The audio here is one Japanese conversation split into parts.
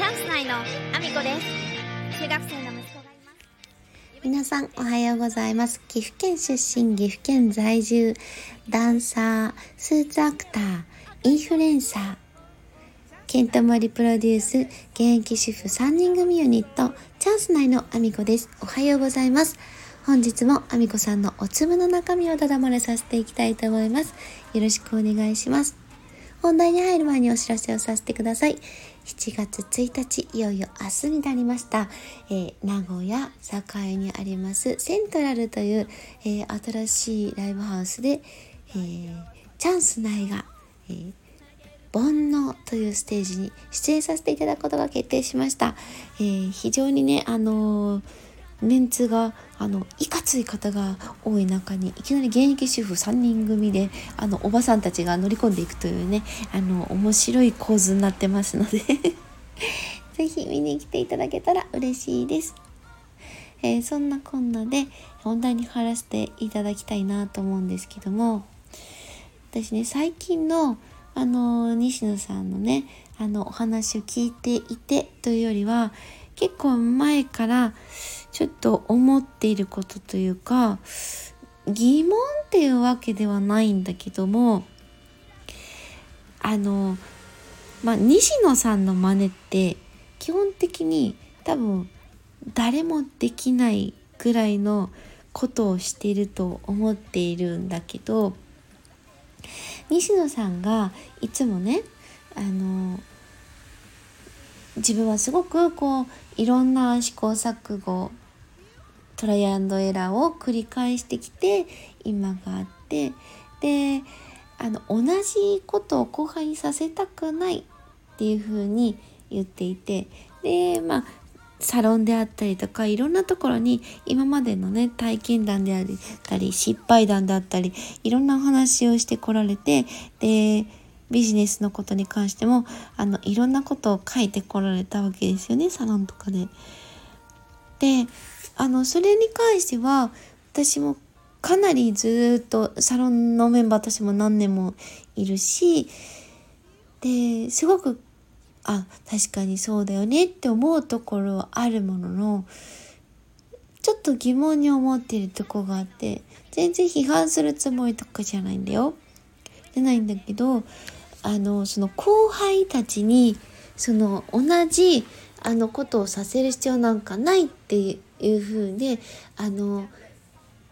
チャンス内のアミコです中学生の息子がいます皆さんおはようございます。岐阜県出身、岐阜県在住、ダンサー、スーツアクター、インフルエンサー、ケントモリプロデュース、現役主婦3人組ユニット、チャンス内のアミコです。おはようございます。本日もアミコさんのお粒の中身をただ漏れさせていきたいと思います。よろしくお願いします。本題に入る前にお知らせをさせてください。7月1日、いよいよ明日になりました。えー名古屋栄にありますセントラルという、えー新しいライブハウスで、えーチャンス内が、えー煩悩というステージに出演させていただくことが決定しました。え非常にね、あのーメンツがあのいかつい方が多い中にいきなり現役主婦3人組であのおばさんたちが乗り込んでいくというねあの面白い構図になってますので ぜひ見に来ていただけたら嬉しいです。えーそんなこんなで本題に入らせていただきたいなと思うんですけども私ね最近のあの西野さんのねあのお話を聞いていてというよりは結構前からちょっと思っていることというか疑問っていうわけではないんだけどもあのまあ西野さんの真似って基本的に多分誰もできないぐらいのことをしていると思っているんだけど西野さんがいつもねあの自分はすごくこういろんな試行錯誤トライアンドエラーを繰り返してきて今があってであの同じことを後輩にさせたくないっていうふうに言っていてでまあサロンであったりとかいろんなところに今までのね体験談であったり失敗談であったりいろんなお話をしてこられてでビジネスのことに関してもあのいろんなことを書いてこられたわけですよねサロンとかで。であのそれに関しては私もかなりずっとサロンのメンバー私も何年もいるしですごくあ確かにそうだよねって思うところはあるもののちょっと疑問に思ってるとこがあって全然批判するつもりとかじゃないんだよ。じゃないんだけどあのその後輩たちにその同じあのことをさせる必要なんかないっていう風であの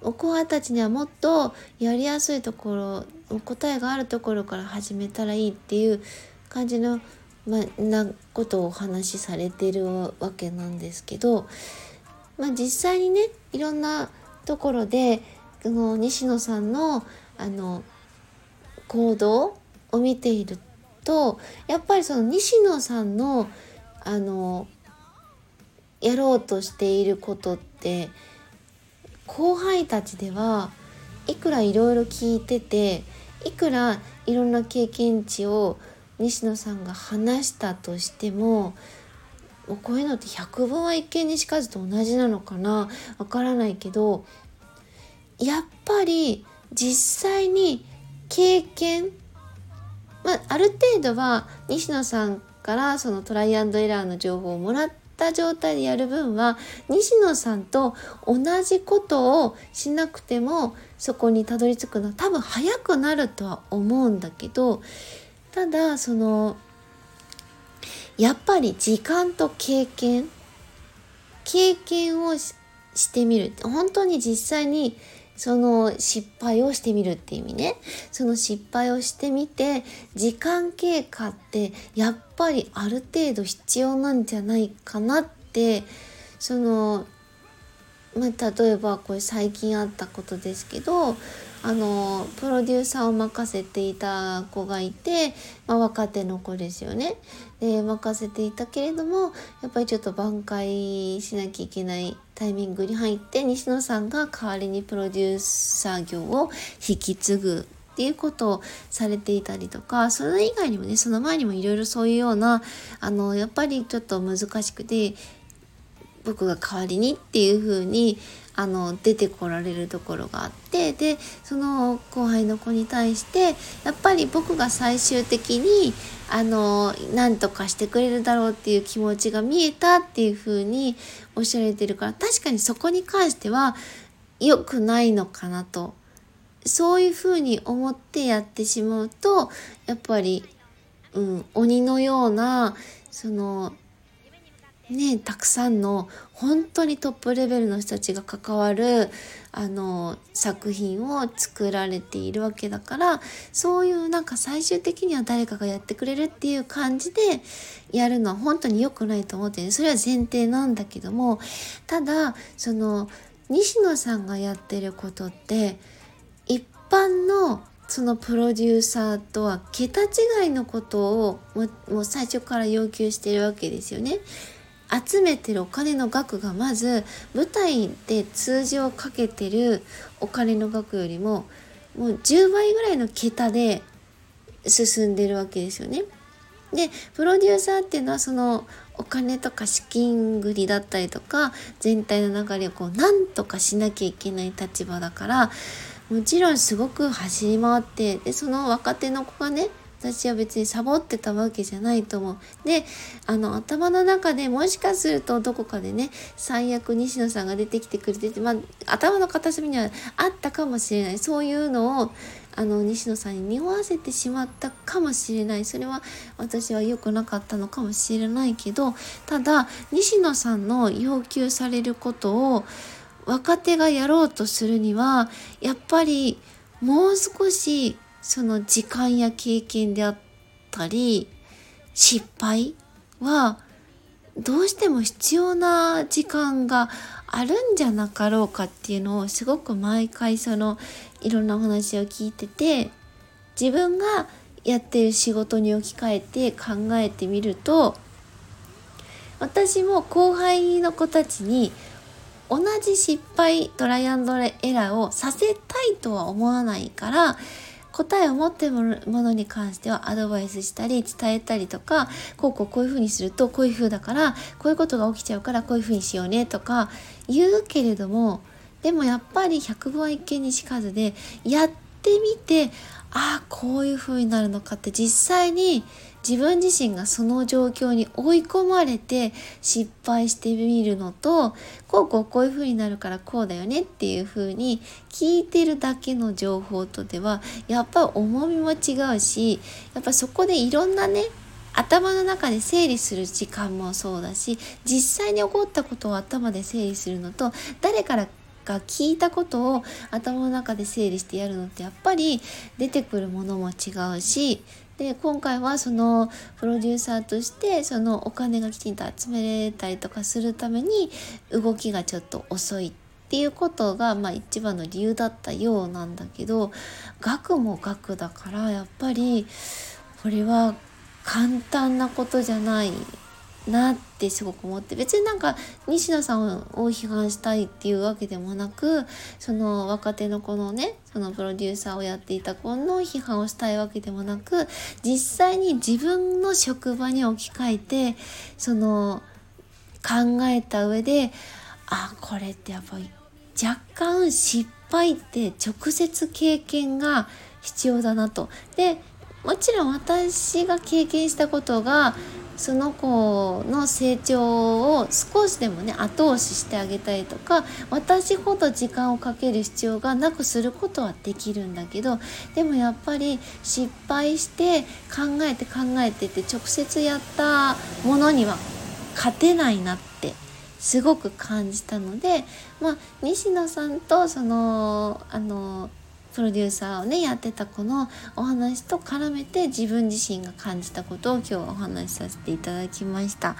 お後輩たちにはもっとやりやすいところ答えがあるところから始めたらいいっていう感じの、まあ、なことをお話しされてるわけなんですけど、まあ、実際にねいろんなところでこの西野さんのあの行動を見ているとやっぱりその西野さんのあのやろうとしていることって後輩たちではいくらいろいろ聞いてていくらいろんな経験値を西野さんが話したとしてももうこういうのって百聞は一見にしかずと同じなのかなわからないけどやっぱり実際に経験まあ、ある程度は西野さんからそのトライアンドエラーの情報をもらった状態でやる分は西野さんと同じことをしなくてもそこにたどり着くのは多分早くなるとは思うんだけどただそのやっぱり時間と経験経験をししてみる。本当に実際にその失敗をしてみるって意味ね。その失敗をしてみて時間経過ってやっぱりある程度必要なんじゃないかなってそのまあ、例えばこれ最近あったことですけどあのプロデューサーを任せていた子がいて、まあ、若手の子ですよね。で任せていたけれどもやっぱりちょっと挽回しなきゃいけないタイミングに入って西野さんが代わりにプロデューサー業を引き継ぐっていうことをされていたりとかそれ以外にもねその前にもいろいろそういうようなあのやっぱりちょっと難しくて僕が代わりにっていう風にあの出てこられるところがあってでその後輩の子に対してやっぱり僕が最終的にあの何とかしてくれるだろうっていう気持ちが見えたっていうふうにおっしゃられてるから確かにそこに関しては良くないのかなと。そういうふうに思ってやってしまうとやっぱり、うん、鬼のようなそのねたくさんの本当にトップレベルの人たちが関わるあの作品を作られているわけだからそういうなんか最終的には誰かがやってくれるっていう感じでやるのは本当に良くないと思ってねそれは前提なんだけどもただその西野さんがやってることって一般のそのプロデューサーとは桁違いのことをもう最初から要求してるわけですよね。集めてるお金の額がまず舞台で通常かけてるお金の額よりももう10倍ぐらいの桁で進んでるわけですよね。でプロデューサーっていうのはそのお金とか資金繰りだったりとか全体の流れをこうなんとかしなきゃいけない立場だからもちろんすごく走り回ってでその若手の子がね私は別にサボってたわけじゃないと思う。で、あの、頭の中でもしかするとどこかでね、最悪西野さんが出てきてくれてて、まあ、頭の片隅にはあったかもしれない。そういうのを、あの、西野さんに匂わせてしまったかもしれない。それは私は良くなかったのかもしれないけど、ただ、西野さんの要求されることを、若手がやろうとするには、やっぱりもう少しその時間や経験であったり失敗はどうしても必要な時間があるんじゃなかろうかっていうのをすごく毎回そのいろんなお話を聞いてて自分がやってる仕事に置き換えて考えてみると私も後輩の子たちに同じ失敗トライアンドエラーをさせたいとは思わないから答えを持ってるものに関してはアドバイスしたり伝えたりとかこうこうこういうふうにするとこういうふうだからこういうことが起きちゃうからこういうふうにしようねとか言うけれどもでもやっぱり百聞は一見にしかずでやってみてああこういうふうになるのかって実際に自分自身がその状況に追い込まれて失敗してみるのとこうこうこういう風になるからこうだよねっていう風に聞いてるだけの情報とではやっぱ重みも違うしやっぱそこでいろんなね頭の中で整理する時間もそうだし実際に起こったことを頭で整理するのと誰からか聞いたことを頭の中で整理してやるのってやっぱり出てくるものも違うしで今回はそのプロデューサーとしてそのお金がきちんと集めれたりとかするために動きがちょっと遅いっていうことが、まあ、一番の理由だったようなんだけど額も額だからやっぱりこれは簡単なことじゃないなってすごく思って別になんか西野さんを批判したいっていうわけでもなくその若手の子のねそのプロデューサーをやっていた子の批判をしたいわけでもなく実際に自分の職場に置き換えてその考えた上であこれってやっぱり若干失敗って直接経験が必要だなと。でもちろん私が経験したことがその子の成長を少しでもね後押ししてあげたりとか私ほど時間をかける必要がなくすることはできるんだけどでもやっぱり失敗して考えて考えてって直接やったものには勝てないなってすごく感じたのでまあ西野さんとそのあのプロデューサーをねやってた子のお話と絡めて自分自身が感じたことを今日はお話しさせていただきました。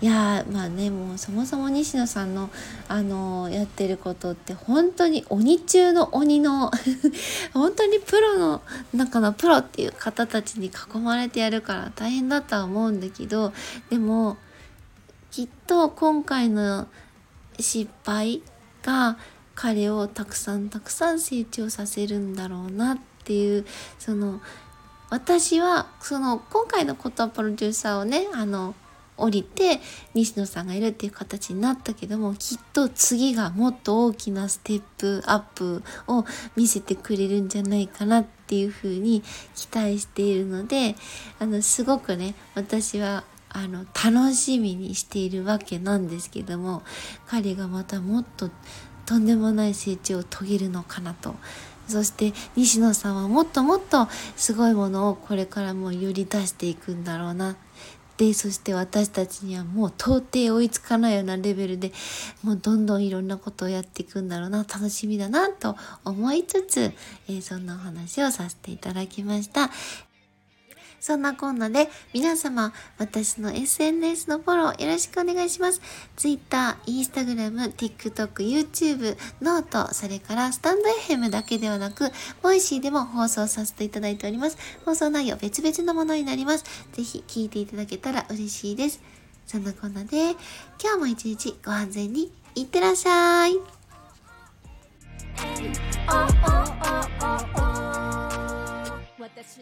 いやまあねもうそもそも西野さんのあのやってることって本当に鬼中の鬼の 本当にプロの中のプロっていう方たちに囲まれてやるから大変だとは思うんだけどでもきっと今回の失敗が彼をたくさんたくさん成長させるんだろうなっていうその私はその今回のことはプロデューサーをねあの降りて西野さんがいるっていう形になったけどもきっと次がもっと大きなステップアップを見せてくれるんじゃないかなってっていうに期待しているのであのすごくね私はあの楽しみにしているわけなんですけども彼がまたもっととんでもない成長を遂げるのかなと。そして西野さんはもっともっとすごいものをこれからもより出していくんだろうな。でそして私たちにはもう到底追いつかないようなレベルでもうどんどんいろんなことをやっていくんだろうな。楽しみだなと思いつつ、えー、そんなお話をさせていただきました。そんなこんなで皆様私の SNS のフォローよろしくお願いします。Twitter、Instagram、TikTok、YouTube、 note、それからスタンド FM だけではなく、 Voicy でも放送させていただいております。放送内容別々のものになります。ぜひ聞いていただけたら嬉しいです。そんなこんなで今日も一日ご安全にいってらっしゃい。私